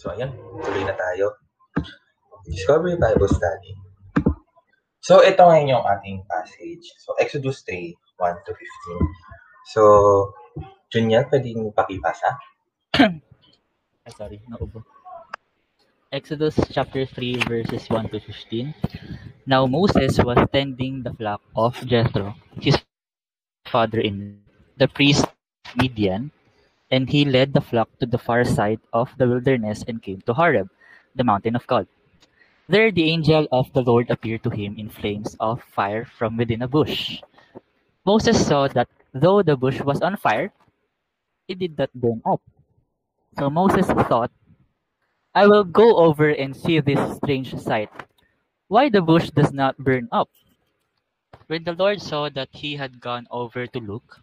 So, ayan. Tuloy na tayo. Discovery Bible Study. So, ito ngayon yung ating passage. So, Exodus 3, 1 to 15. So, Junior, pwede mo pakibasa? Ay, sorry, naubo. Exodus chapter 3 verses 1 to 15. Now Moses was tending the flock of Jethro, his father-in the priest Midian, and he led the flock to the far side of the wilderness and came to Horeb, the mountain of God. There the angel of the Lord appeared to him in flames of fire from within a bush. Moses saw that though the bush was on fire, it did not burn up. So Moses thought, I will go over and see this strange sight. Why the bush does not burn up? When the Lord saw that he had gone over to look,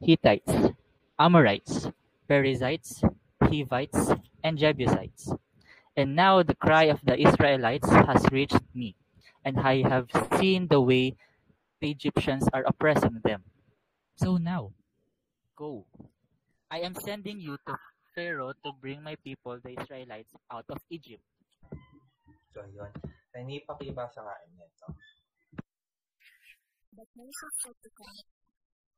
Hittites, Amorites, Perizzites, Hivites, and Jebusites. And now the cry of the Israelites has reached me, and I have seen the way the Egyptians are oppressing them. So now, go. I am sending you to Pharaoh to bring my people, the Israelites, out of Egypt. So, ayun. Hindi pakibasa nga nito. But Moses said to God,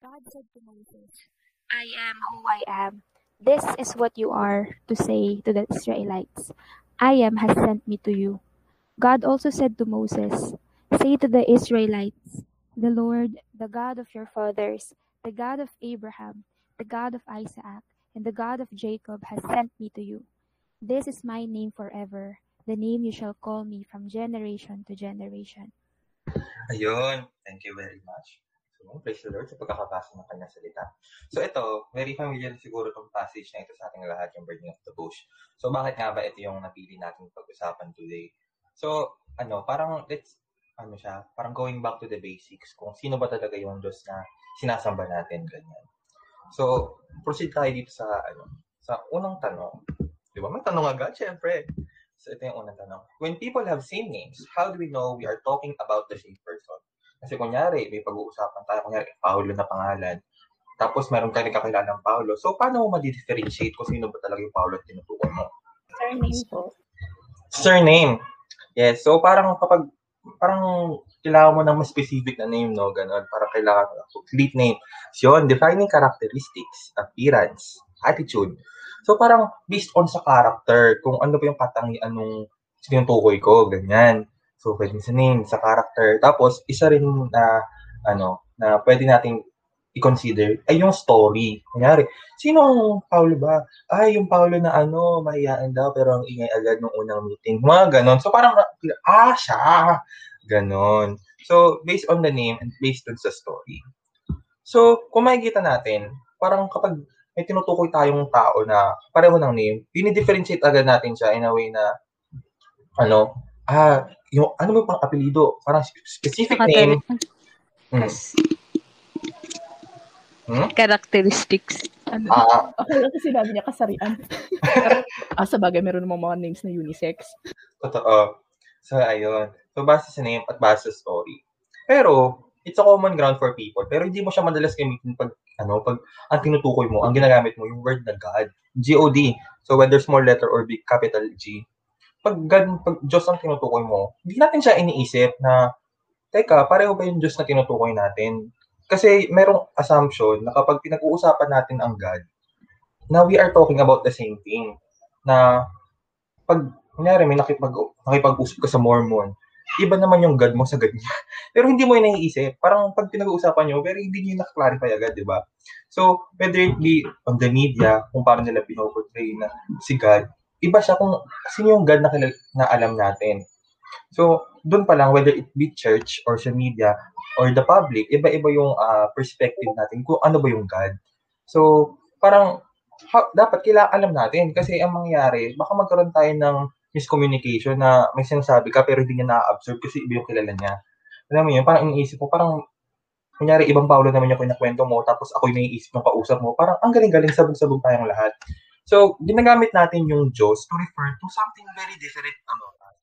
God said to Moses, I am who I am. This is what you are to say to the Israelites. I am has sent me to you. God also said to Moses, Say to the Israelites, The Lord, the God of your fathers, the God of Abraham, the God of Isaac, and the God of Jacob has sent me to you. This is my name forever, the name you shall call me from generation to generation. Ayun. Thank you very much. So, praise the Lord sa pagkakabasa ng kanyang salita. So, ito, very familiar siguro itong passage na ito sa ating lahat, yung burning of the bush. So, bakit nga ba ito yung napili natin pag-usapan today? So, ano, parang let's, ano siya, parang going back to the basics, kung sino ba talaga yung Diyos na sinasamba natin, ganyan. So, proceed tayo dito sa, ano, sa unang tanong. Di ba? May tanong agad, syempre. So, ito yung unang tanong. When people have same names, how do we know we are talking about the same person? Kasi kunyari, may pag-uusapan tayo, kunyari, Paulo na pangalan. Tapos, meron ka rin kakilalang Paulo. So, paano mo ma-differentiate kung sino ba talaga yung Paulo at tinutukoy mo? Surname po. Surname. Yes. So, parang kapag, parang kailangan mo ng mas specific na name, no? Ganon. Parang kailangan mo ng complete name. So, yun, defining characteristics, appearance, attitude. So, parang based on sa character, kung ano ba yung katangian nung tinutukoy ko, ganyan. So, pwede sa name, sa character. Tapos, isa rin na, ano, na pwede nating i-consider ay yung story. Kunyari, sino Paulo ba? Ay, yung Paulo na ano, mahiyaan daw, pero ang ingay agad nung unang meeting. Mga ganon. So, parang, ah, siya. Ganon. So, based on the name and based on sa story. So, kung makikita natin, parang kapag may tinutukoy tayong tao na pareho ng name, dinidifferentiate agad natin siya in a way na, ano, ah, yung, ano mo pang apelido? Parang specific name. Hmm. Hmm? Characteristics. Ano? Ah, Ako lang kasi sinabi niya kasarian. Ah, sa bagay, meron namang mga names na unisex. Totoo. So, ayun. So, base sa name at base sa story. Pero, it's a common ground for people. Pero hindi mo siya madalas gamitin pag, ano, pag ang tinutukoy mo, ang ginagamit mo, yung word na God. G-O-D. So, whether small letter or big capital G. Pag God, pag Diyos ang tinutukoy mo, hindi natin siya iniisip na, teka, pareho ba yung Diyos na tinutukoy natin? Kasi merong assumption na kapag pinag-uusapan natin ang God, na we are talking about the same thing. Na pag, kunyari, may nakipag, nakipag-usap ka sa Mormon, iba naman yung God mo sa God niya. Pero hindi mo yun naiisip. Parang pag pinag-uusapan nyo, pero hindi nyo nakaklarify agad, di ba? So, whether it be on the media, kung paano nila pinoportray na si God, iba siya kung sino yung God na, kilala, na alam natin. So, doon pa lang, whether it be church or sa media or the public, iba-iba yung uh, perspective natin kung ano ba yung God. So, parang ha, dapat kailangan alam natin kasi ang mangyayari, baka magkaroon tayo ng miscommunication na may sinasabi ka pero hindi niya na-absorb kasi iba yung kilala niya. Alam mo yun, parang iniisip mo, parang kunyari ibang Paulo naman yung kinakwento mo tapos ako yung naiisip ng kausap mo, parang ang galing-galing sabog-sabog tayong lahat. So, ginagamit natin yung Diyos to refer to something very different about us.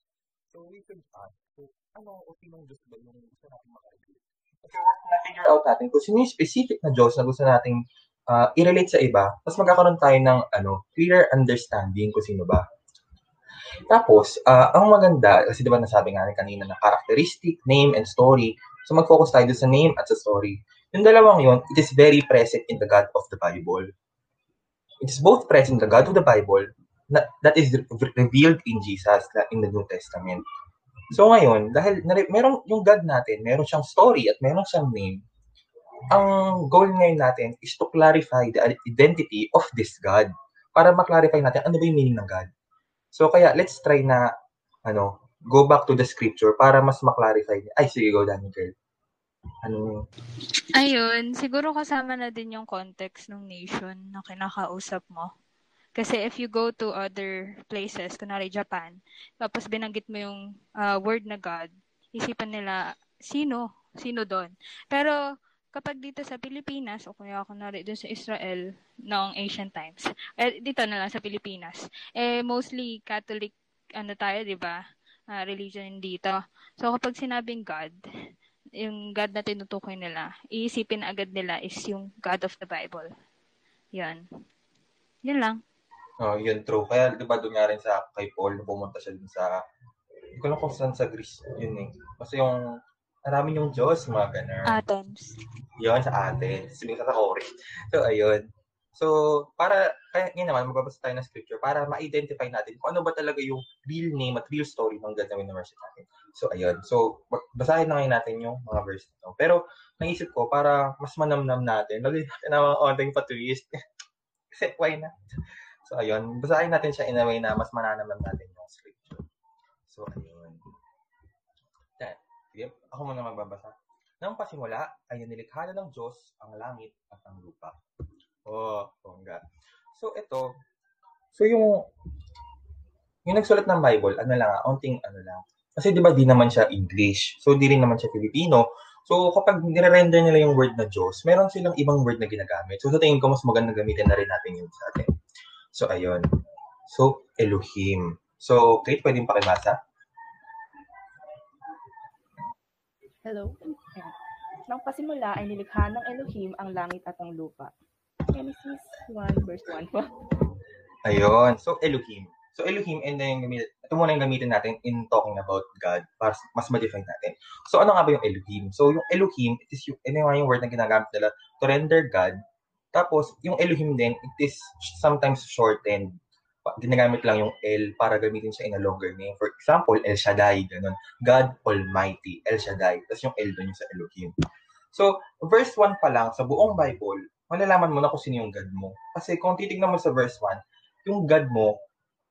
So, we could ask, so, ano o sinong Diyos ba yung gusto natin makarelate? Kasi once na-figure out natin kung sino yung specific na Diyos na gusto nating uh, i-relate sa iba, mas magkakaroon tayo ng ano, clear understanding kung sino ba. Tapos, uh, ang maganda, kasi di ba nasabi nga kanina na characteristic, name, and story. So, mag-focus tayo sa name at sa story. Yung dalawang yun, it is very present in the God of the Bible. It is both present in the God of the Bible na, that is revealed in Jesus in the New Testament. So ngayon, dahil meron yung God natin, meron siyang story at meron siyang name, ang goal ngayon natin is to clarify the identity of this God para ma-clarify natin ano ba yung meaning ng God. So kaya let's try na ano, go back to the scripture para mas ma-clarify. Ay sige, go Danny girl. Ano? Ayun, siguro kasama na din yung context ng nation na kinakausap mo. Kasi if you go to other places, kunwari Japan, tapos binanggit mo yung uh, word na God, isipan nila, sino? Sino doon? Pero kapag dito sa Pilipinas, o kaya kunwari doon sa Israel, noong ancient times, eh, dito na lang sa Pilipinas, eh, mostly Catholic, ano tayo, di ba? Uh, religion dito. So, kapag sinabing God, yung God na tinutukoy nila, iisipin agad nila is yung God of the Bible. Yan. Yan lang. Oh, yun true. Kaya 'di ba doon nga rin sa kay Paul pumunta siya dun sa hindi ko lang kung saan sa Greece yun eh. Kasi yung marami yung Diyos, mga ganun. Athens. Yun, sa Athens. Siling sa Corinth. So, ayun. So, para, kaya ngayon naman, magbabasa tayo ng scripture para ma-identify natin kung ano ba talaga yung real name at real story ng God na winaworship natin. So, ayun. So, basahin na ngayon natin yung mga verse nito. Pero, naisip ko, para mas manamnam natin, lagay natin na mga onting pa-twist. Kasi, why not? So, ayun. Basahin natin siya in a way na mas mananamnam natin yung scripture. So, ayun. Sige, ako muna magbabasa. Nang pasimula ay nilikha na ng Diyos ang langit at ang lupa. Oh, bongga. So, ito. So, yung yung nagsulat ng Bible, ano lang, onting ano lang. Kasi di ba di naman siya English. So, di rin naman siya Filipino. So, kapag nire-render nila yung word na Diyos, meron silang ibang word na ginagamit. So, sa tingin ko, mas maganda gamitin na rin natin yun sa atin. So, ayun. So, Elohim. So, Kate, pwedeng pakibasa? Hello. Nang pasimula ay nilikha ng Elohim ang langit at ang lupa. Genesis 1 verse 1 pa. Ayun. So, Elohim. So, Elohim, and then, ito muna yung gamitin natin in talking about God para mas ma-define natin. So, ano nga ba yung Elohim? So, yung Elohim, it is yung, ano yung word na ginagamit nila to render God tapos, yung Elohim din, it is sometimes shortened. Ginagamit lang yung El para gamitin siya in a longer name. For example, El Shaddai, ganun. God Almighty, El Shaddai. Tapos yung El doon yung sa Elohim. So, verse 1 pa lang, sa buong Bible, malalaman mo na kung sino yung God mo. Kasi kung titignan mo sa verse 1, yung God mo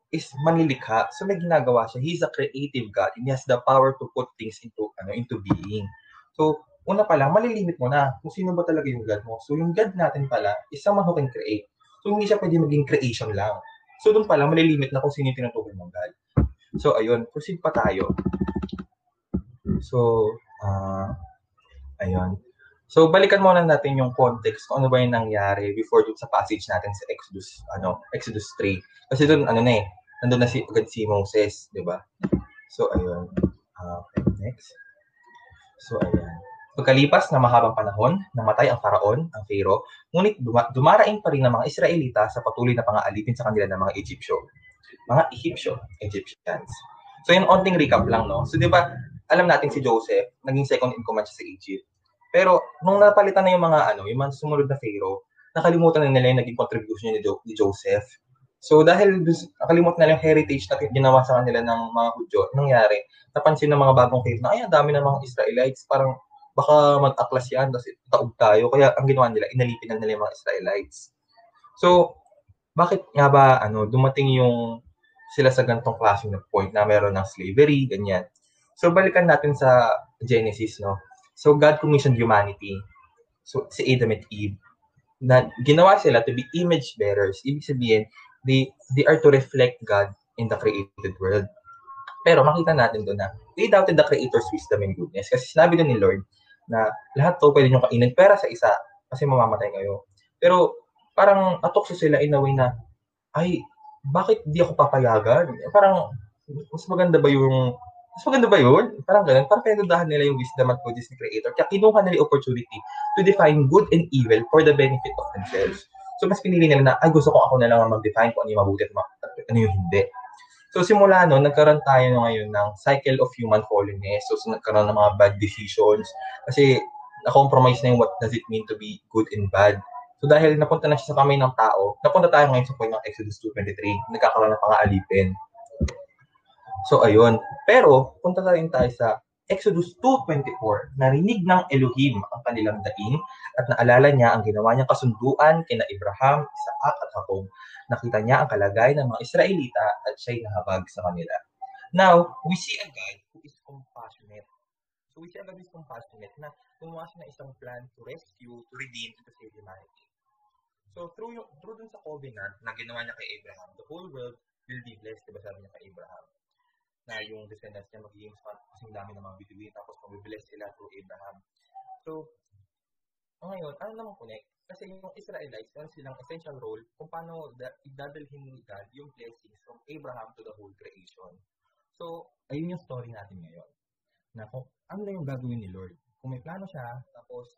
is manlilikha. So may ginagawa siya. He's a creative God and he has the power to put things into ano into being. So una pa lang, malilimit mo na kung sino ba talaga yung God mo. So, yung God natin pala is someone who can create. So, hindi siya pwede maging creation lang. So, doon pala, malilimit na kung sino yung tinutukoy mong God. So, ayun, proceed pa tayo. So, uh, ayun. So, balikan muna natin yung context kung ano ba yung nangyari before dun sa passage natin sa Exodus, ano, Exodus 3. Kasi doon, ano na eh, nandun na si, agad si Moses, di ba? So, ayun. Uh, next. So, ayan. Pagkalipas na mahabang panahon, namatay ang faraon, ang Pharaoh, ngunit duma- dumaraing pa rin ng mga Israelita sa patuloy na pangaalipin sa kanila ng mga Egyptyo. Mga Egyptyo, Egyptians. So, yun, onting recap lang, no? So, di ba, alam natin si Joseph, naging second in command siya sa Egypt. Pero, nung napalitan na yung mga, ano, yung mga sumunod na Pharaoh, nakalimutan na nila yung naging contribution ni, jo- ni Joseph. So, dahil nakalimutan na yung heritage na ginawa sa kanila ng mga Hudyo, nangyari, napansin ng mga bagong Pharaoh na, ay, ang dami ng mga Israelites, parang baka mag-aklas yan kasi taog tayo. Kaya ang ginawa nila, inalipin na nila yung mga Israelites. So, bakit nga ba ano, dumating yung sila sa gantong klaseng na point na meron ng slavery, ganyan. So, balikan natin sa Genesis, no? So, God commissioned humanity. So, si Adam and Eve, na ginawa sila to be image bearers. Ibig sabihin, they, they are to reflect God in the created world. Pero makita natin doon na they doubted the Creator's wisdom and goodness. Kasi sinabi doon ni Lord na lahat to pwede nyo kainin pera sa isa kasi mamamatay kayo. Pero parang atokso sila in a way na, ay, bakit di ako papayagan? Parang, mas maganda ba yung, mas maganda ba yun? Parang ganun. Parang pinagdahan nila yung wisdom at goodness ni Creator. Kaya kinuha nila yung opportunity to define good and evil for the benefit of themselves. So, mas pinili nila na, ay, gusto ko ako na lang mag-define kung ano yung mabuti at ano yung hindi. So simula no, nagkaroon tayo no ngayon ng cycle of human fallenness. So, so nagkaroon ng mga bad decisions kasi na-compromise na yung what does it mean to be good and bad. So dahil napunta na siya sa kamay ng tao, napunta tayo ngayon sa point ng Exodus 2.23, nagkakaroon ng pang-aalipin. So ayun. Pero punta na rin tayo sa Exodus 2.24, narinig ng Elohim ang kanilang daing at naalala niya ang ginawa niyang kasunduan kina Abraham, Isaac at Jacob nakita niya ang kalagayan ng mga Israelita at siya'y nahabag sa kanila. Now, we see a God who is compassionate. So we see a God who is compassionate na gumawa siya ng isang plan to rescue, to redeem, to save humanity. So through, yung, through dun sa covenant na ginawa niya kay Abraham, the whole world will be blessed, diba sabi niya kay Abraham? Na yung descendants niya magiging kasing dami ng mga bituin, tapos mabibless sila through Abraham. So, ngayon, ano naman connect? Kasi yung Israelites, meron silang essential role kung paano da- idadalhin ni God yung blessings from Abraham to the whole creation. So, ayun yung story natin ngayon. Na kung ano na yung gagawin ni Lord. Kung may plano siya, tapos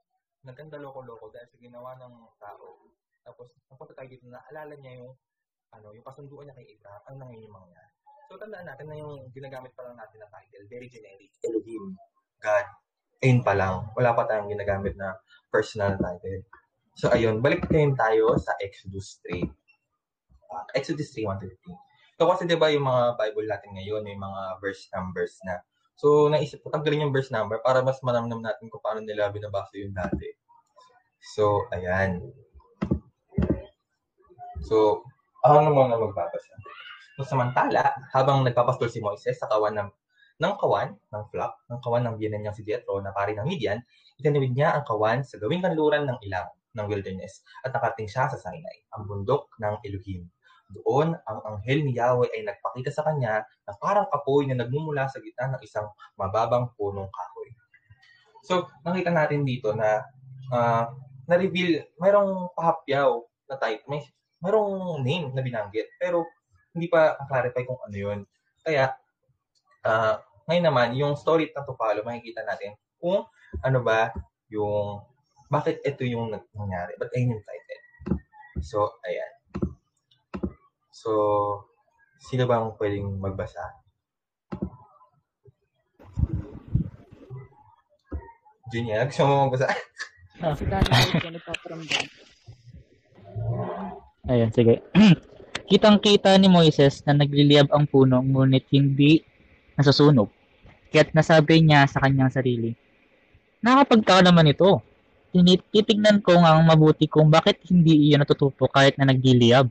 nagkanda loko-loko dahil sa ginawa ng tao, tapos napunta tayo dito na alala niya yung ano, yung kasunduan niya kay Abraham, ang nangyayari yung mga So, tandaan natin na yung ginagamit pa lang natin na title, very generic, Elohim, God. Ayun pa lang. Wala pa tayong ginagamit na personal title. So, ayun, balik ngayon tayo sa Exodus 3. Uh, Exodus 3, 1 to 15. So, kasi diba yung mga Bible natin ngayon, may mga verse numbers na. So, naisip ko, tanggalin yung verse number para mas manamnam natin kung paano nila binabasa yung dati. So, ayan. So, ano muna magbabasa? So, samantala, habang nagpapastol si Moises sa kawan ng ng kawan, ng flock, ng kawan ng biyanan niyang si Jethro na pari ng Midian, itinawid niya ang kawan sa gawing kanluran ng ilang ng wilderness at nakating siya sa Sinai, ang bundok ng Elohim. Doon, ang anghel ni Yahweh ay nagpakita sa kanya na parang apoy na nagmumula sa gitna ng isang mababang punong kahoy. So, nakita natin dito na uh, na-reveal, mayroong pahapyaw na type, may mayroong name na binanggit, pero hindi pa clarify kung ano yun. Kaya, uh, ngayon naman, yung story na to follow, makikita natin kung ano ba yung bakit ito yung nangyari? Ba't ayun yung title? So, ayan. So, sino bang pwedeng magbasa? Junior, gusto mo magbasa? Si Daniel nagpaparamdam. Ayan, sige. Kitang-kita ni Moises na nagliliyab ang puno ngunit hindi nasusunog. Kaya't nasabi niya sa kanyang sarili, Nakapagtaka naman ito titignan ko ang mabuti kung bakit hindi iyon natutupo kahit na nagliliyab.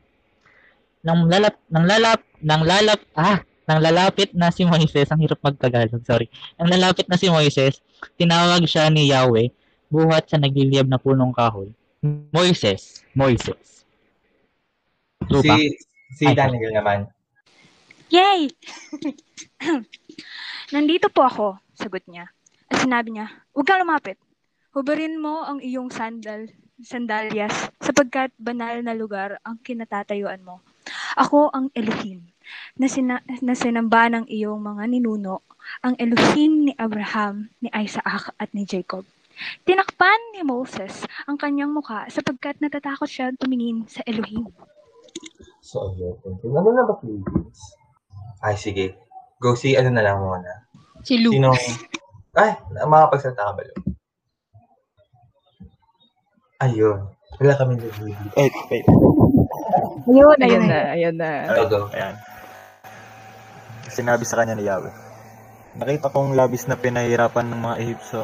Nang lalap, nang lalap, nang lalap, ah, nang lalapit na si Moises, ang hirap magtagalog, sorry. Nang lalapit na si Moises, tinawag siya ni Yahweh buhat sa nagliliyab na punong kahoy. Moises, Moises. True si, si Daniel naman. Yay! Nandito po ako, sagot niya. At sinabi niya, huwag kang lumapit. Hubarin mo ang iyong sandal, sandalyas sapagkat banal na lugar ang kinatatayuan mo. Ako ang Elohim, na, sina- na sinamba ng iyong mga ninuno, ang Elohim ni Abraham, ni Isaac at ni Jacob. Tinakpan ni Moses ang kanyang mukha sapagkat natatakot siya tumingin sa Elohim. So, ayun. Thank you. Ano na ba Philippines? Ay, sige. Go see, ano na lang muna. Si Luke. Sino? Ay, makapagsalita ka ba, Lu? Ayun. Wala kami nag-review. Wait, wait. Ayun, ayun na, ayun na. Go, go. Ayan. Sinabi sa kanya ni Yahweh. Nakita kong labis na pinahirapan ng mga Ehipso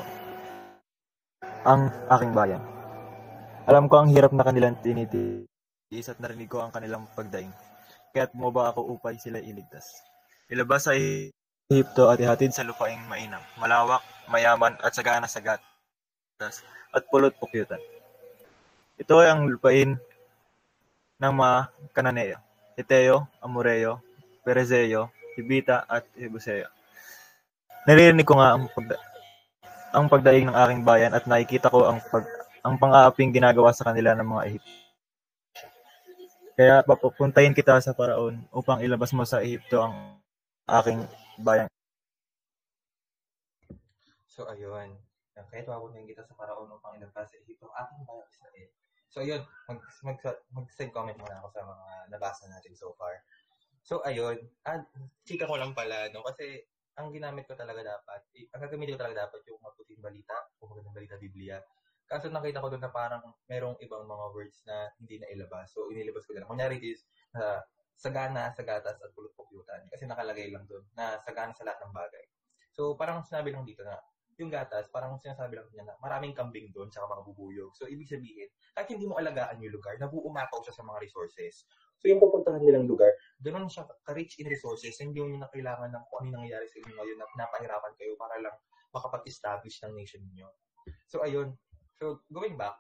ang aking bayan. Alam ko ang hirap na kanilang tinitiis at narinig ko ang kanilang pagdaing. Kaya't bumaba ako upay sila iligtas. Ilabas sa Ehipto at ihatid sa lupaing mainam, malawak, mayaman at sagana sa gatas at pulot pukyutan. Ito ay ang lupain ng mga Kananeo, Hiteo, Amoreo, Perezeo, Hibita at Jebuseo. Naririnig ko nga ang, pagda- ang pagdaing ng aking bayan at nakikita ko ang pag ang pang-aaping ginagawa sa kanila ng mga Ehipto. Kaya papupuntahin kita sa paraon upang ilabas mo sa Ehipto ang aking bayan. So, ayun. Kahit wapunin kita sa paraon upang ilabas sa Ehipto, aking bayang Israel. So, ayun. Mag, mag, mag-send comment muna ako sa mga nabasa natin so far. So, ayun. Ah, chika ko lang pala, no? Kasi, ang ginamit ko talaga dapat, eh, ang gagamitin ko talaga dapat yung maputing balita o magandang balita Biblia. Kaso nakita ko doon na parang merong ibang mga words na hindi na ilabas. So, inilabas ko na. Kunyari is, uh, sagana, sagatas, at pulot-pukyutan. Kasi nakalagay lang doon na sagana sa lahat ng bagay. So, parang sinabi lang dito na yung gatas, parang sinasabi lang niya na maraming kambing doon sa mga bubuyog. So, ibig sabihin, kahit hindi mo alagaan yung lugar, nabuumapaw siya sa mga resources. So, yung pupuntahan nilang lugar, doon siya ka-rich in resources, hindi mo na kailangan ng kung ano yung nangyayari sa inyo ngayon na pinapahirapan kayo para lang makapag-establish ng nation niyo. So, ayun. So, going back,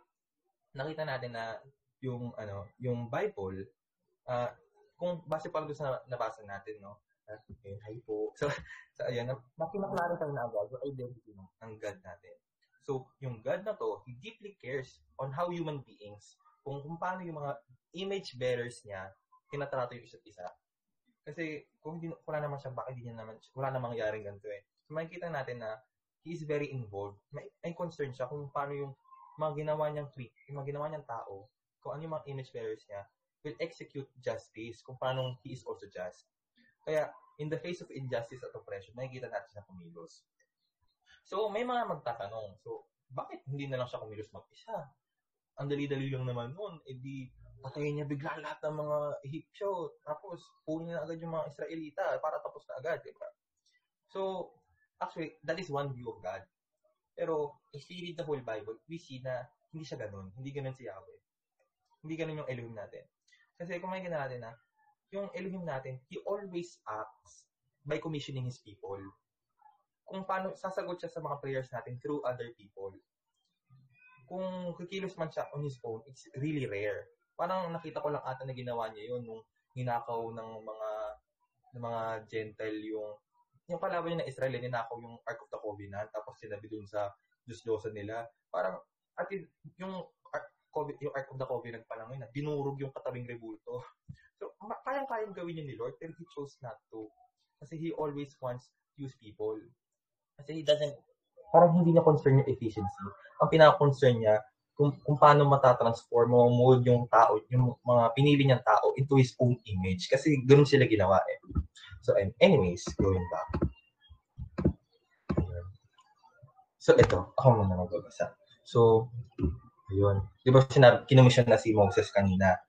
nakita natin na yung, ano, yung Bible, uh, kung base pa doon sa nabasa natin, no, at yun, hi po. So, so ayun, makinaklarify na agad yung identity ng, ng God natin. So, yung God na to, He deeply cares on how human beings, kung, kung paano yung mga image bearers niya, tinatrato yung isa't isa. Kasi, kung hindi, wala naman siya, bakit hindi naman, wala namang yaring ganito eh. So, makikita natin na he is very involved. May, may concern siya kung paano yung mga ginawa niyang tweet, yung mga ginawa niyang tao, kung ano yung mga image bearers niya, will execute justice, kung paano he is also just. Kaya, in the face of injustice at oppression, nakikita natin siya kumilos. So, may mga magtatanong, so, bakit hindi na lang siya kumilos mag-isa? Ang dali-dali lang naman nun, edi, patayin niya bigla lahat ng mga Egyptio, tapos, punin na agad yung mga Israelita para tapos na agad, di ba? So, actually, that is one view of God. Pero, if we read the whole Bible, we see na hindi siya ganun. Hindi ganun si Yahweh. Hindi ganun yung Elohim natin. Kasi kung makikita natin na, yung Elohim natin, He always acts by commissioning His people. Kung paano, sasagot siya sa mga prayers natin through other people. Kung kikilos man siya on His own, it's really rare. Parang nakita ko lang ata na ginawa niya yun nung ninakaw ng mga ng mga Gentile yung yung kalaban niya na Israel, ninakaw yung Ark of the Covenant, tapos sinabi dun sa Diyos-Diyosan nila. Parang, at yung yung Ark of the Covenant pa lang yun, binurog yung katabing rebulto. So, kayang-kayang gawin yun ni Lord, pero He chose not to. Kasi He always wants to use people. Kasi He doesn't, parang hindi niya concern yung efficiency. Ang pinaka-concern niya, kung, kung paano matatransform, mold yung tao, yung mga pinili niyang tao into His own image. Kasi ganun sila ginawa eh. So, anyways, going back. So, ito, ako muna magbabasa. So, ayun. Di ba sinabi, kinumisyon na si Moses kanina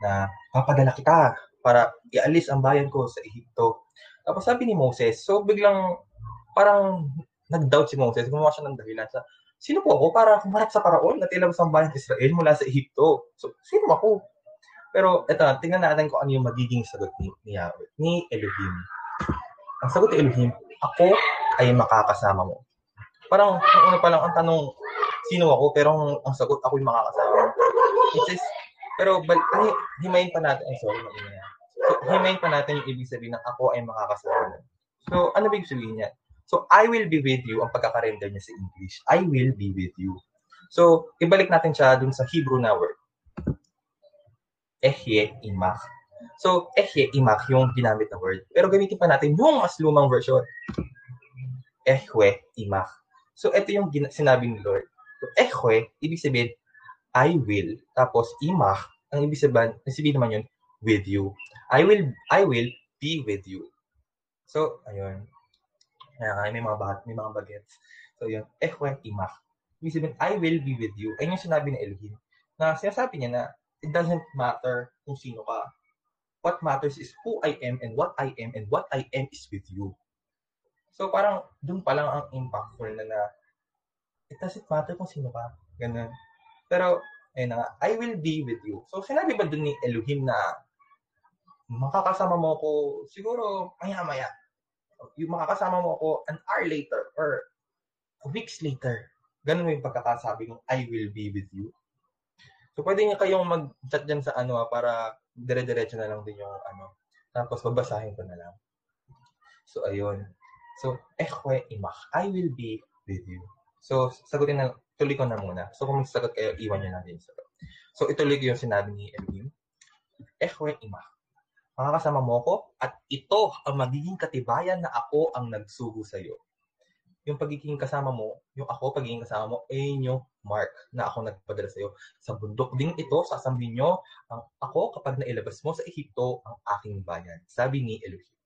na papadala kita para ialis ang bayan ko sa Ehipto. Tapos sabi ni Moses, so biglang parang nag-doubt si Moses, gumawa siya ng dahilan sa, sino po ako para kumarap sa paraon at ilabas ang bayan ng Israel mula sa Ehipto? So, sino ako? Pero eto, tingnan natin kung ano yung magiging sagot ni, ni Yahweh, ni Elohim. Ang sagot ni Elohim, ako ay makakasama mo. Parang, ang una pa lang, ang tanong, sino ako? Pero ang, ang sagot, ako yung makakasama. It says, pero, bal, ay, himayin pa natin, ay, sorry, mag-ina So, himayin pa natin yung ibig sabihin ng ako ay makakasama mo. So, ano ibig sabihin niya? So, I will be with you, ang pagkakarender niya sa English. I will be with you. So, ibalik natin siya dun sa Hebrew na word. Ehye imach. So, ehye, imak yung ginamit na word. Pero gamitin pa natin yung mas lumang version. Ehwe, imak. So, ito yung gina- sinabi ni Lord. So, ehwe, ibig sabihin, I will. Tapos, imak, ang ibig sabihin, sabihin naman yun, with you. I will, I will be with you. So, ayun. Kaya may mga bahat, may mga bagets. So, yun, ehwe, imak. Ibig sabihin, I will be with you. Ayun yung sinabi ni Elohim. Na sinasabi niya na, it doesn't matter kung sino ka. What matters is who I am and what I am and what I am is with you. So, parang, dun pa lang ang impactful na na, it doesn't matter kung sino ka. Ganun. Pero, ayun na nga, I will be with you. So, sinabi ba dun ni Elohim na, makakasama mo ko, siguro, maya-maya. Yung makakasama mo ko an hour later or weeks later. Ganun yung pagkakasabi ng I will be with you. So, pwede niya kayong mag-chat dyan sa ano, ah, para dire-diretso na lang din yung ano. Tapos, babasahin ko na lang. So, ayun. So, ehwe imach. I will be with you. So, sagutin na, tuloy ko na muna. So, kung magsagot kayo, iwan nyo natin yung sagot. So, ituloy ko yung sinabi ni Elohim. Ehwe imach. Makakasama mo ko at ito ang magiging katibayan na ako ang nagsugo sa iyo. Yung pagiging kasama mo, yung ako pagiging kasama mo, ay yung mark na ako nagpadala sa iyo. Sa bundok ding ito, sasabihin nyo, ang ako kapag nailabas mo sa Ehipto ang aking bayan. Sabi ni Elohim.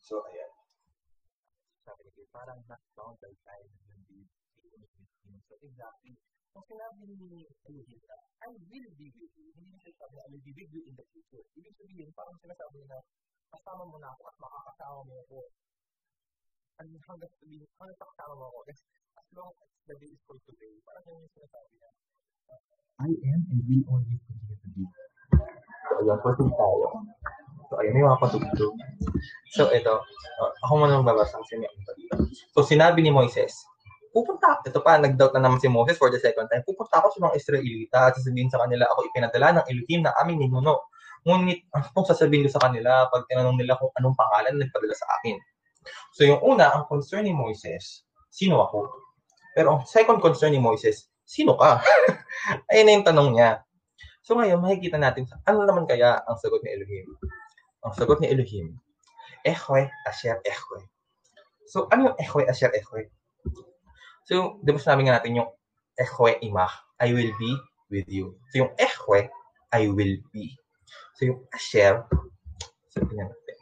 So, ayan. Sabi ni parang bound by time. So, exactly. Kung sinabi ni Elohim I will be with you, hindi na sinasabi na I will be with you in the sabihin, parang sinasabi na, kasama mo na ako at makakasama mo ako. And hanggang sabihin, hanggang sa kasama mo ako, as, as long as the day is for today, parang yun yung sinasabi na, I am and will always continue to be. So, ayan, patug tayo. So, ayan, may mga patugtog. So, ito, uh, ako muna babasa kasi may. So, sinabi ni Moises, pupunta, ito pa, nag-doubt na naman si Moses for the second time, pupunta ako sa mga Israelita at sasabihin sa kanila, ako ipinadala ng Elohim na aming ninuno. Ngunit, ang sasabihin ko sa kanila, pag tinanong nila kung anong pangalan na nagpadala sa akin. So, yung una, ang concern ni Moises, sino ako? Pero ang second concern ni Moises, sino ka? Ayun na yung tanong niya. So ngayon, makikita natin, ano naman kaya ang sagot ni Elohim? Ang sagot ni Elohim, Ehwe, Asher, Ehwe. So, ano yung Ehwe, Asher, Ehwe? So, di ba sinabi nga natin yung Ehwe, Imah, I will be with you. So, yung Ehwe, I will be. So, yung Asher, sabihin natin.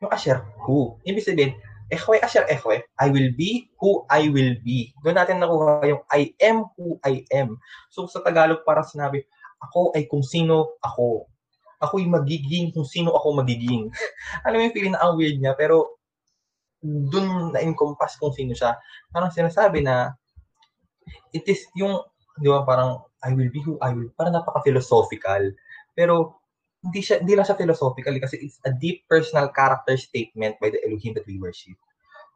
Yung Asher, who? Ibig sabihin, Ehwe, Asher, Ehwe, I will be who I will be. Doon natin nakuha yung I am who I am. So, sa Tagalog, parang sinabi, ako ay kung sino ako. Ako'y magiging kung sino ako magiging. Alam mo yung feeling na ang weird niya, pero doon na-encompass kung sino siya. Parang sinasabi na, it is yung, di ba, parang, I will be who I will, parang napaka-philosophical. Pero, hindi siya hindi lang siya philosophical kasi it's a deep personal character statement by the Elohim that we worship.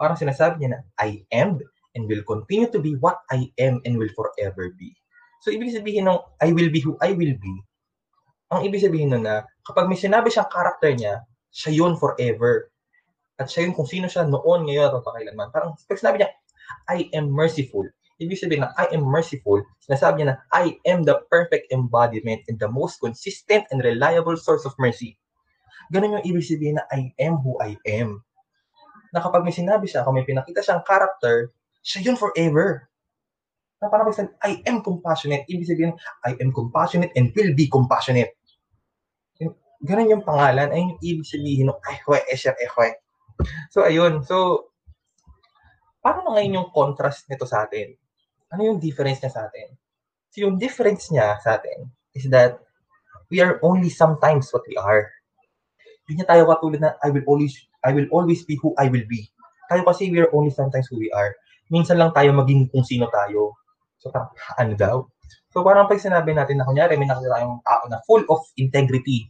Parang sinasabi niya na I am and will continue to be what I am and will forever be. So ibig sabihin ng I will be who I will be. Ang ibig sabihin nun na kapag may sinabi siyang character niya, siya yun forever. At siya yun kung sino siya noon, ngayon, at pakailanman. Parang pag sinabi niya, I am merciful. Ibig sabihin na I am merciful, sinasabi niya na I am the perfect embodiment and the most consistent and reliable source of mercy. Ganun yung ibig sabihin na I am who I am. Na kapag may sinabi siya, kung may pinakita siyang character, siya yun forever. Na parang pag I am compassionate, ibig sabihin, I am compassionate and will be compassionate. Ganun yung pangalan, ay yung ibig sabihin ng ehwe, esher, ehwe. So, ayun. So, paano na ngayon yung contrast nito sa atin? Ano yung difference niya sa atin? So yung difference niya sa atin is that we are only sometimes what we are. Hindi niya tayo katulad na I will always I will always be who I will be. Tayo kasi we are only sometimes who we are. Minsan lang tayo maging kung sino tayo. So parang ano daw? So parang pag sinabi natin na kunyari may nakita tayong tao na full of integrity,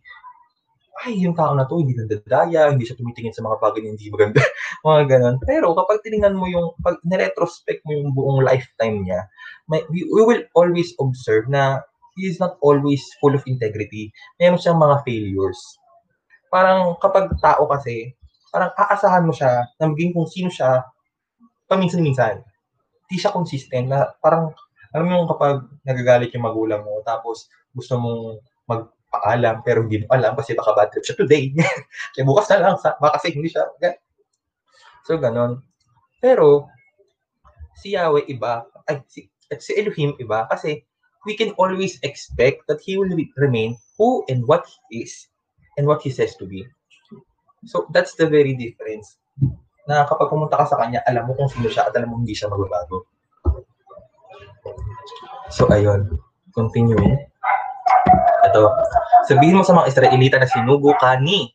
ay, yung tao na to, hindi nandadaya, hindi siya tumitingin sa mga bagay na hindi maganda, mga ganun. Pero kapag tinignan mo yung, pag niretrospect mo yung buong lifetime niya, may, we, we will always observe na he is not always full of integrity. Meron siyang mga failures. Parang kapag tao kasi, parang aasahan mo siya na maging kung sino siya paminsan-minsan. Hindi siya consistent na parang, alam mo yung kapag nagagalit yung magulang mo, tapos gusto mong mag paalam, pero hindi mo alam kasi baka bad trip siya today. Kaya bukas na lang, sa, baka kasi hindi siya. So, ganon. Pero, si Yahweh iba, ay, si, si Elohim iba, kasi we can always expect that He will re- remain who and what He is and what He says to be. So, that's the very difference. Na kapag pumunta ka sa Kanya, alam mo kung sino siya at alam mo hindi siya magbabago. So, ayun. Continuing. Ito. Sabihin mo sa mga Israelita na sinugo ka ni.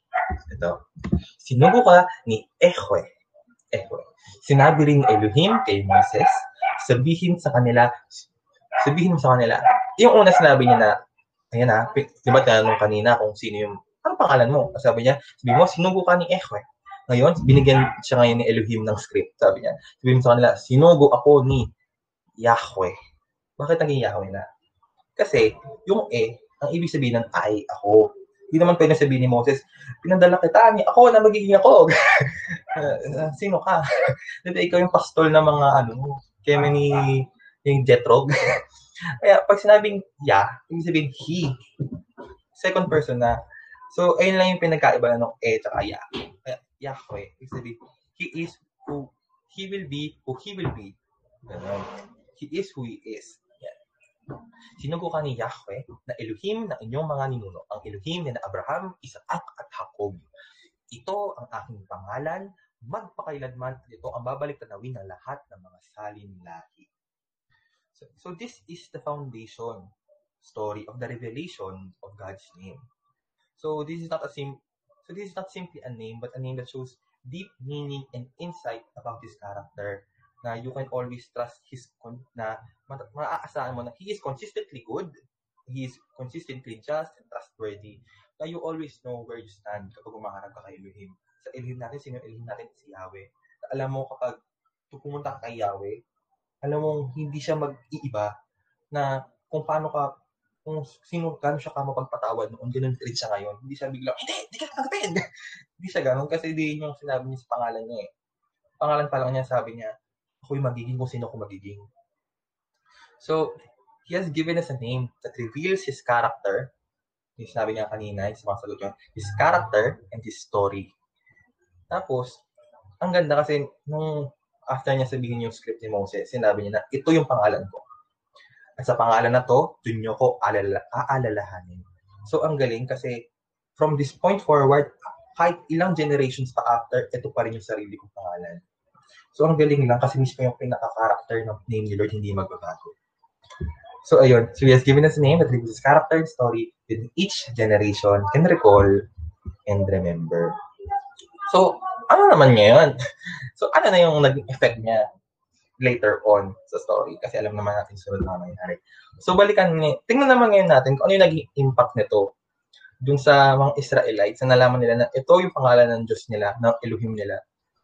Ito. Sinugo ka ni Ehwe. Ehwe. Sinabi rin Elohim kay Moses, sabihin sa kanila, sabihin mo sa kanila. Yung una sinabi niya na, ayan na, di ba tanong kanina kung sino yung, ano pangalan mo? Sabi niya, sabi mo, sinugo ka ni Ehwe. Ngayon, binigyan siya ngayon ni Elohim ng script. Sabi niya, sabihin mo sa kanila, sinugo ako ni Yahweh. Bakit naging Yahweh na? Kasi, yung E, ang ibig sabihin ng I, ako. Hindi naman pwede sabihin ni Moses, pinadala kita ni ako na magiging ako. Sino ka? Dito ikaw yung pastol ng mga ano, kaya ni yung Jetrog. Kaya pag sinabing ya, ibig sabihin he. Second person na. So, ayun lang yung pinagkaiba ng e at ya. Kaya, Yahweh. Ibig sabihin, he is who, he will be who he will be. Ganun. He is who he is. Sinugo ka ni Yahweh na Elohim ng inyong mga ninuno, ang Elohim ni Abraham, Isaac at Jacob. Ito ang aking pangalan, magpakailanman at ito ang babalik tanawin ng lahat ng mga salin lahi. So, so this is the foundation story of the revelation of God's name. So this is not a sim so this is not simply a name, but a name that shows deep meaning and insight about his character na you can always trust his na ma- maaasahan mo na he is consistently good, he is consistently just and trustworthy, na you always know where you stand kapag umaharap ka kay Elohim. Sa Elohim natin, sino Elohim natin? Si Yahweh. Na alam mo kapag pumunta ka kay Yahweh, alam mo hindi siya mag-iiba na kung paano ka kung sino gaano siya ka mapagpatawad noon, ganun rin siya ngayon. Hindi siya biglang, hindi, hindi ka tanggapin. hindi siya ganun kasi di yun yung sinabi niya sa pangalan niya eh. Pangalan pa lang niya, sabi niya, ako yung magiging kung sino ako magiging. So, he has given us a name that reveals his character. Yung sinabi niya kanina, yung sumasagot yun, his character and his story. Tapos, ang ganda kasi nung after niya sabihin yung script ni Moses, sinabi niya na ito yung pangalan ko. At sa pangalan na to, dun niyo ko alala, aalalahanin. So, ang galing kasi from this point forward, kahit ilang generations pa after, ito pa rin yung sarili kong pangalan. So, ang galing lang kasi mismo yung pinaka-character ng name ni Lord hindi magbabago. So, ayun. So, he has given us a name that reveals his character and story with each generation can recall and remember. So, ano naman ngayon? So, ano na yung naging effect niya later on sa story? Kasi alam naman natin sunod na mangyayari. So, balikan ni, tingnan naman ngayon natin kung ano yung naging impact nito dun sa mga Israelites na nalaman nila na ito yung pangalan ng Diyos nila, ng Elohim nila.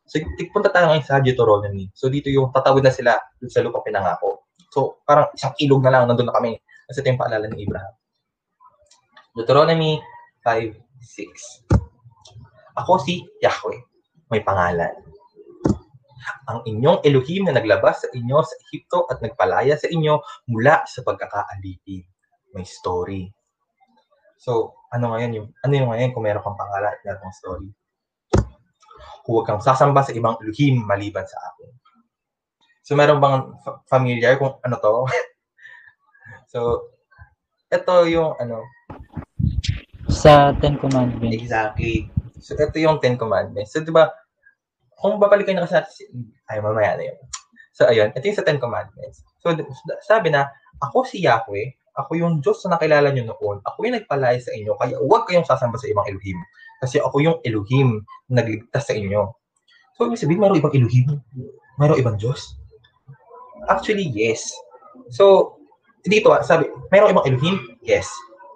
So, punta tayo ngayon sa Deuteronomy. So, dito yung tatawid na sila sa lupang pinangako. So, parang isang ilog na lang, nandun na kami. Kasi ito yung paalala ni Abraham. Deuteronomy 5.6 Ako si Yahweh, may pangalan. Ang inyong Elohim na naglabas sa inyo sa Ehipto at nagpalaya sa inyo mula sa pagkakaalipin. May story. So, ano ngayon yung, ano yung ngayon kung meron kang pangalan at story? Huwag kang sasamba sa ibang Elohim maliban sa akin. So, meron bang fa- familiar kung ano to? so, ito yung ano, Sa Ten Commandments. Exactly. So, ito yung Ten Commandments. So, di ba, kung babalikan na kasi natin, ay, mamaya na yun. So, ayun, ito yung sa Ten Commandments. So, sabi na, ako si Yahweh, ako yung Diyos na nakilala nyo noon, ako yung nagpalaya sa inyo, kaya huwag kayong sasamba sa ibang Elohim. Kasi ako yung Elohim na nagligtas sa inyo. So, ibig sabihin, mayroong ibang Elohim? Mayroong ibang Diyos? Actually, yes. So, dito, ah, sabi, mayroong ibang Elohim? Yes.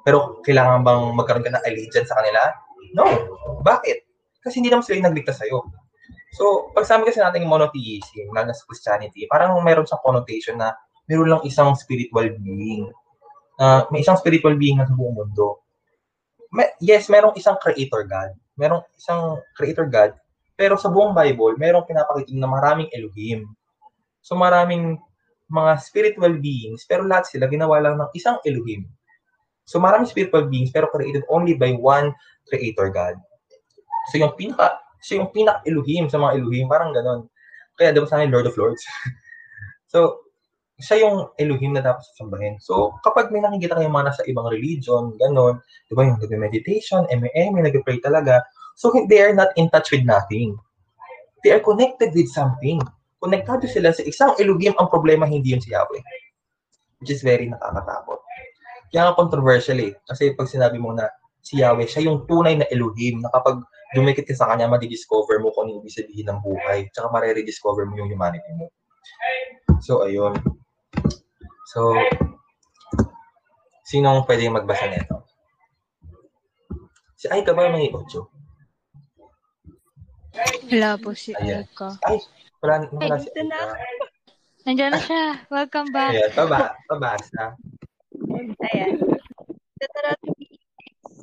Pero kailangan bang magkaroon ka ng allegiance sa kanila? No. Bakit? Kasi hindi naman sila yung nagligtas sa'yo. So, pag sabi kasi natin yung monotheism, lalo sa Christianity, parang mayroon siyang connotation na mayroon lang isang spiritual being. Uh, may isang spiritual being na sa buong mundo. May, yes, merong isang creator God. Merong isang creator God. Pero sa buong Bible, merong pinapakita na maraming Elohim. So maraming mga spiritual beings, pero lahat sila ginawa lang ng isang Elohim. So maraming spiritual beings pero created only by one creator God. So yung pinaka siya yung pinaka Elohim sa mga Elohim, parang ganon. Kaya dapat sa Lord of Lords. so siya yung Elohim na dapat sasambahin. So, kapag may nakikita kayong mga nasa ibang religion, ganon, di ba yung nag-meditation, MA, may nag-pray talaga, so they are not in touch with nothing. They are connected with something. Konektado sila sa isang Elohim, ang problema hindi yun si Yahweh. Which is very nakakatakot. Kaya nga controversial eh. Kasi pag sinabi mo na si Yahweh, siya yung tunay na Elohim na kapag dumikit ka sa kanya, madidiscover mo kung ano ibig sabihin ng buhay. Tsaka mare-rediscover mo yung humanity mo. So, ayun. So, sinong pwede magbasa nito? Si Aika ba may 8? Wala po si Ayan. Aika. Ay, wala, wala Ay, si na. Aika. Nandiyan na siya. Welcome back. Ayan, paba, pabasa. Ayan. Deuteronomy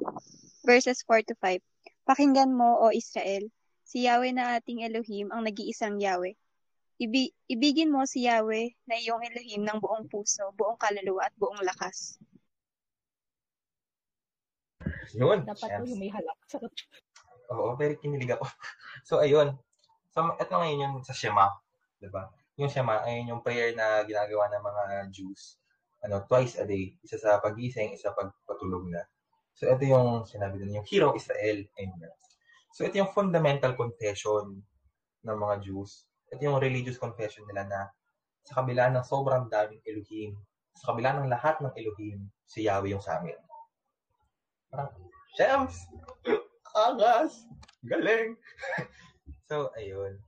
6, verses 4 to 5. Pakinggan mo, O Israel, si Yahweh na ating Elohim ang nag-iisang Yahweh. Ibi- ibigin mo si Yahweh na iyong Elohim ng buong puso, buong kaluluwa at buong lakas. Yun. Dapat Yes. yung may halak. Sarap. Oo, very kinilig ako. So, ayun. So, ito ngayon yung sa Shema. Diba? Yung Shema, ayun yung prayer na ginagawa ng mga Jews. Ano, twice a day. Isa sa pagising, isa pag patulog na. So, ito yung sinabi din, yung Hero Israel. Ayun. So, ito yung fundamental confession ng mga Jews. Ito yung religious confession nila na sa kabila ng sobrang daming Elohim, sa kabila ng lahat ng Elohim, si Yahweh yung sa amin. Parang, Shams! Angas! Galing! so, ayun.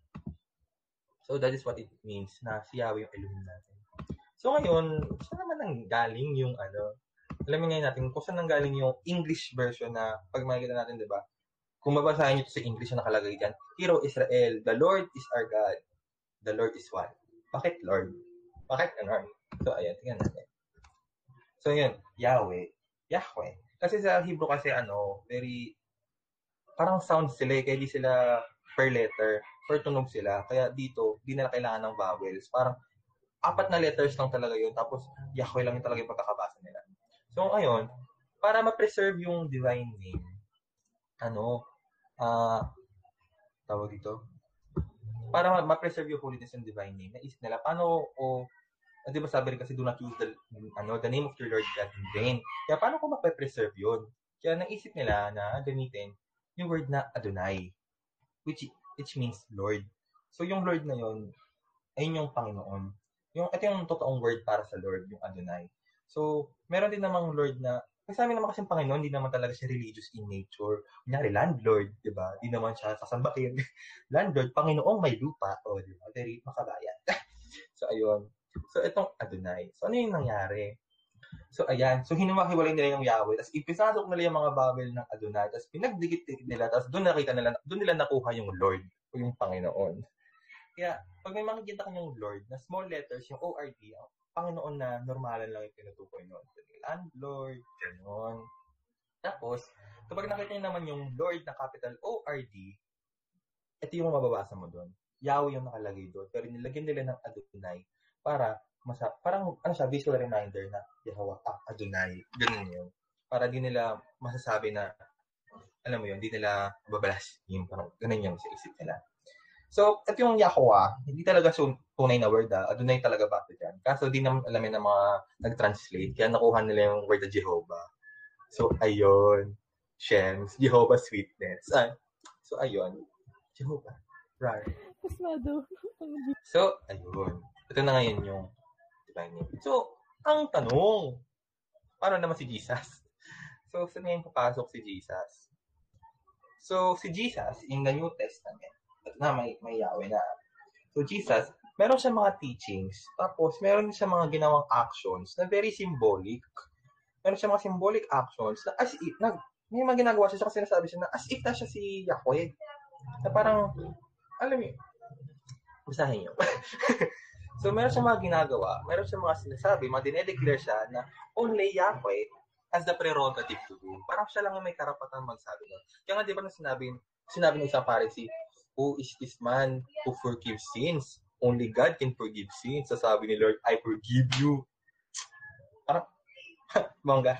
So, that is what it means na si Yahweh yung Elohim natin. So, ngayon, saan naman ang galing yung ano? Alamin ngayon natin kung saan nang galing yung English version na pag makikita natin, di ba? Kung mabasahin nyo ito sa English na nakalagay dyan, Hero Israel, the Lord is our God. The Lord is one. Bakit Lord? Bakit ano? So, ayan, tingnan natin. So, yun, Yahweh. Yahweh. Kasi sa Hebrew kasi, ano, very, parang sound sila eh, kaya di sila per letter, per tunog sila. Kaya dito, di nila kailangan ng vowels. Parang, apat na letters lang talaga yun. Tapos, Yahweh lang yung talaga yung pagkakabasa nila. So, ngayon, para ma-preserve yung divine name, ano, ah, tawag dito, para ma- ma-preserve yung holiness and divine name, naisip nila, paano, o, ah, di ba sabi rin kasi, do not use the, ano, the name of your Lord God in vain. Kaya paano ko ma-preserve yun? Kaya naisip nila na gamitin yung word na Adonai, which which means Lord. So yung Lord na yun, ayun yung Panginoon. Yung, ito yung totoong word para sa Lord, yung Adonai. So, meron din namang Lord na, kasi sa amin naman kasi Panginoon, hindi naman talaga siya religious in nature. Kunyari, landlord, di ba? Di naman siya sasambahin. landlord, Panginoong may lupa. O, di ba? Very makabayan. so, ayun. So, itong Adonai. So, ano yung nangyari? So, ayan. So, hinumakiwalay nila yung Yahweh. Tapos, ipinasok nila yung mga babel ng Adonai. Tapos, pinagdikit nila. Tapos, doon nakita nila, doon nila nakuha yung Lord o yung Panginoon. Kaya, pag may makikita kanyang Lord na small letters, yung ORD, Panginoon na normalan lang yung tinutukoy noon. Landlord, gano'n. Tapos, kapag nakita niyo naman yung Lord na capital ORD, ito yung mababasa mo doon. Yahweh yung nakalagay doon. Pero nilagyan nila ng Adonai para masa parang ano siya, visual reminder na Yahweh, ah, Adonai. Ganun yun. Para di nila masasabi na alam mo yun, di nila babalas. Yung parang ganun yung sa isip nila. So, ito yung Yahweh, hindi talaga so, tunay na word ah. Adonai talaga ba ito dyan? Kaso di naman alamin ng mga nag-translate, kaya nakuha nila yung word na Jehovah. So, ayun. Shems, Jehovah sweetness. Ah, so, ayun. Jehovah. Rar. Pasmado. So, ayun. Ito na ngayon yung divine name. So, ang tanong, paano naman si Jesus? So, saan ngayon papasok si Jesus? So, si Jesus in the New Testament, na, may, may Yahweh na. So, Jesus, meron siya mga teachings, tapos meron siya mga ginawang actions na very symbolic. Meron siya mga symbolic actions na as if, na, may mga ginagawa siya kasi sinasabi siya na as if na siya si Yahweh. Na parang, alam yun, basahin niyo. so, meron siya mga ginagawa, meron siya mga sinasabi, mga dinedeclare siya na only Yahweh has the prerogative to do. Parang siya lang yung may karapatan magsabi nun. Kaya nga, di ba na sinabi, sinabi ng isang Pharisee, Who is this man who forgives sins? Only God can forgive sins. Sasabi ni Lord, I forgive you. Parang, bangga.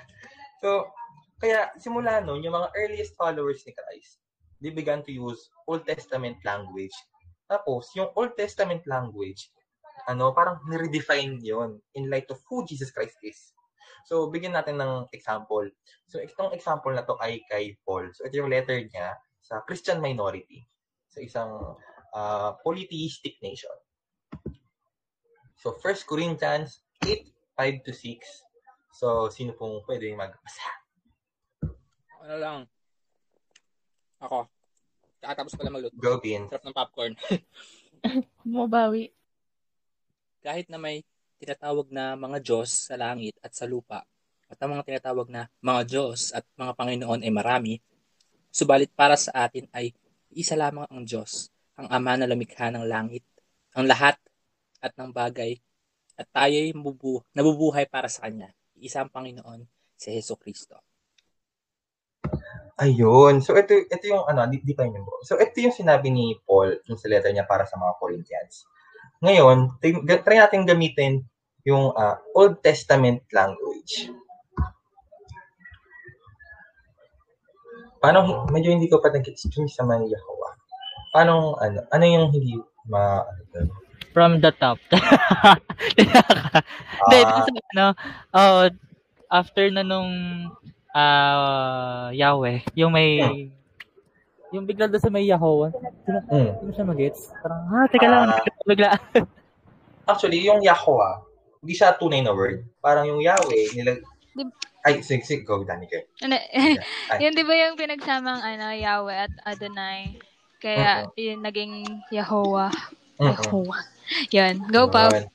So, kaya simula noon, yung mga earliest followers ni Christ, they began to use Old Testament language. Tapos, yung Old Testament language, ano, parang niredefine yon in light of who Jesus Christ is. So, bigyan natin ng example. So, itong example na to ay kay Paul. So, ito yung letter niya sa Christian minority sa isang uh, polytheistic nation. So, 1 Corinthians 8, 5 to 6. So, sino pong pwede magbasa? Ano lang. Ako. Kakatapos ko lang magluto. Go, Bean. Sarap ng popcorn. Mabawi. Kahit na may tinatawag na mga Diyos sa langit at sa lupa, at ang mga tinatawag na mga Diyos at mga Panginoon ay marami, subalit para sa atin ay isa lamang ang Diyos, ang Ama na lumikha ng langit, ang lahat at ng bagay, at tayo ay mabubu- nabubuhay para sa Kanya, isang Panginoon, si Heso Kristo. Ayun. So, ito, ito yung, ano, di, di pa buo. So, ito yung sinabi ni Paul yung sa letter niya para sa mga Corinthians. Ngayon, try, try natin gamitin yung uh, Old Testament language. Paano, medyo hindi ko pa nag-gets yung sa man Yahweh. Paano, ano, ano yung hindi ma, ano? From the top. Hindi, Ah. dun sa ano, oh, after na nung ah, Yahweh, yung may, yung bigla doon sa may Yahweh, Mm. hindi mo siya mag-gets. Parang, ha, teka lang, Ah. bigla. Actually, yung Yahweh, hindi siya tunay na word. Parang yung Yahweh, nilag... Di- Ay, sige, sige, go, Danica. Ano, Ay. yun di ba yung pinagsamang ano, Yahweh at Adonai? Kaya yun naging Yahowa. Mm-mm. Yahowa. Yun. Go. Yun.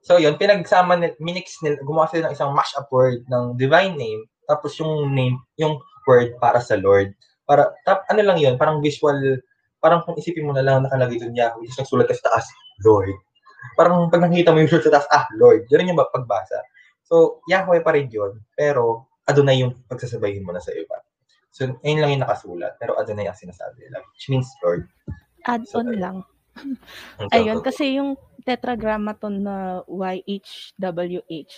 So, yun, pinagsama, minix nila, gumawa sila ng isang mash-up word ng divine name, tapos yung name, yung word para sa Lord. Para, tap, ano lang yun, parang visual, parang kung isipin mo na lang nakalagay doon Yahweh, tapos nagsulat ka sa taas, Lord. Parang pag nakita mo yung sulat sa taas, ah, Lord. Ganun yung pagbasa. So, Yahweh pa rin yun, pero Adonai yung pagsasabayin mo na sa iba. So, ayun lang yung nakasulat, pero Adonai ang sinasabi nila, which means Lord. Add-on So, lang. Ang Ayun, kasi yung tetragrammaton na YHWH,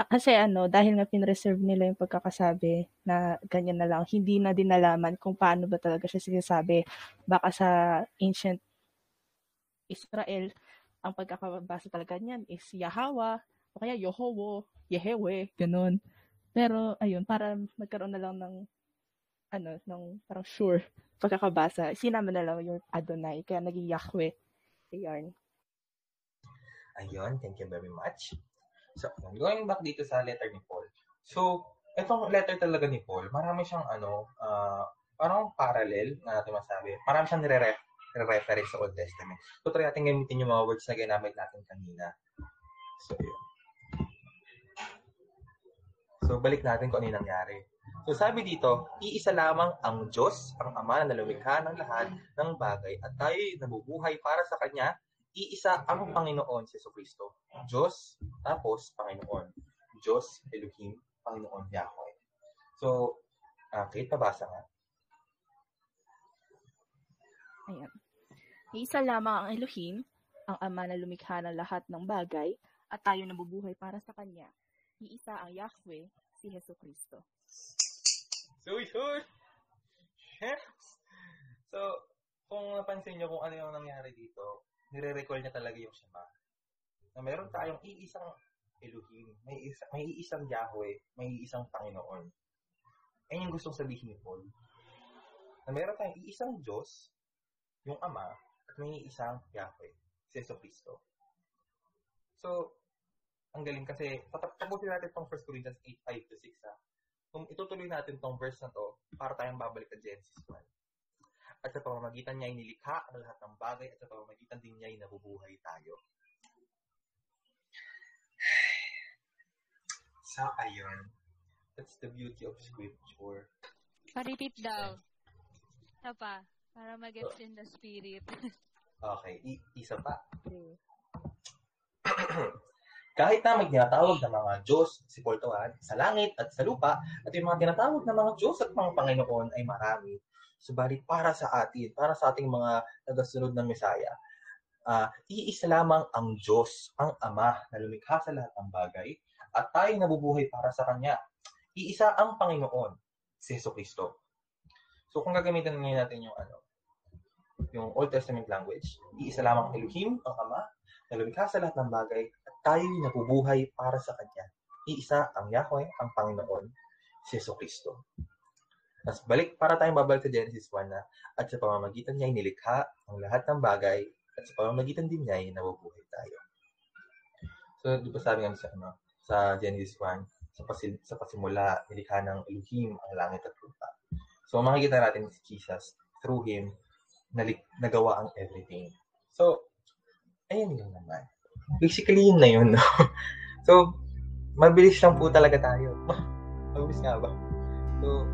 ah, kasi ano, dahil nga pinreserve nila yung pagkakasabi na ganyan na lang, hindi na din nalaman kung paano ba talaga siya sinasabi. Baka sa ancient Israel, ang pagkakabasa talaga niyan is Yahawa, o kaya Yehowo, Yehewe, ganun. Pero, ayun, para magkaroon na lang ng, ano, ng parang sure pagkakabasa, sinama na lang yung Adonai, kaya naging Yahweh. Ayan. Ayun, thank you very much. So, going back dito sa letter ni Paul. So, itong letter talaga ni Paul, marami siyang ano, ah, parang parallel na natin masabi. Marami siyang nire-ref reference sa Old Testament. So, try natin gamitin yung mga words na ginamit natin kanina. So, yun. So, balik natin kung ano yung nangyari. So, sabi dito, iisa lamang ang Diyos, ang Ama na lumikha ng lahat ng bagay at tayo'y nabubuhay para sa Kanya iisa ang Panginoon si Kristo. Diyos, tapos Panginoon. Diyos, Elohim, Panginoon, Yahweh. So, uh, Kate, pabasa nga. Ayan. Isa lamang ang Elohim, ang Ama na lumikha ng lahat ng bagay, at tayo nabubuhay para sa Kanya. Iisa ang Yahweh, si Heso Kristo. So, sure. so, kung napansin nyo kung ano yung nangyari dito, nire-recall niya talaga yung Shema. Na meron tayong iisang Elohim, may, isa, may iisang Yahweh, may iisang Panginoon. Ayun yung gustong sabihin ni Paul. Na meron tayong iisang Diyos, yung Ama, at may isang Yahweh, si Yeso Cristo. So, ang galing kasi, tapusin natin itong 1 Corinthians 8, 5 to 6 ha. Kung itutuloy natin tong verse na to, para tayong babalik sa Genesis 1. At sa pamamagitan niya ay nilikha ang lahat ng bagay at sa pamamagitan din niya ay nabubuhay tayo. So, ayun. That's the beauty of scripture. Pa-repeat daw. Isa pa. Para mag-gets in the spirit. Okay, i- isa pa. Kahit na may tinatawag na mga Diyos, si Paul Tuan, sa langit at sa lupa, at yung mga tinatawag na mga Diyos at mga Panginoon ay marami. Subalit para sa atin, para sa ating mga nagasunod ng Mesaya, uh, iisa lamang ang Diyos, ang Ama na lumikha sa lahat ng bagay, at tayo nabubuhay para sa Kanya. iisa ang Panginoon, si Yeso Kristo. So kung gagamitin ngayon natin yung ano, yung Old Testament language, iisa lamang Elohim, ang Ama, na lumikha sa lahat ng bagay at tayo'y nabubuhay para sa Kanya. Iisa ang Yahweh, ang Panginoon, si Yeso Kristo. Tapos balik, para tayong babalik sa Genesis 1 na, at sa pamamagitan niya ay nilikha ang lahat ng bagay, at sa pamamagitan din niya ay nabubuhay tayo. So, di ba sabi nga sa, ano, sa Genesis 1, sa, pasil, sa pasimula, nilikha ng Elohim ang langit at lupa. So, makikita natin si Jesus, through Him, nalik, nagawa ang everything. So, ayun lang naman. Basically, yun na yun, no? So, mabilis lang po talaga tayo. mabilis nga ba? So,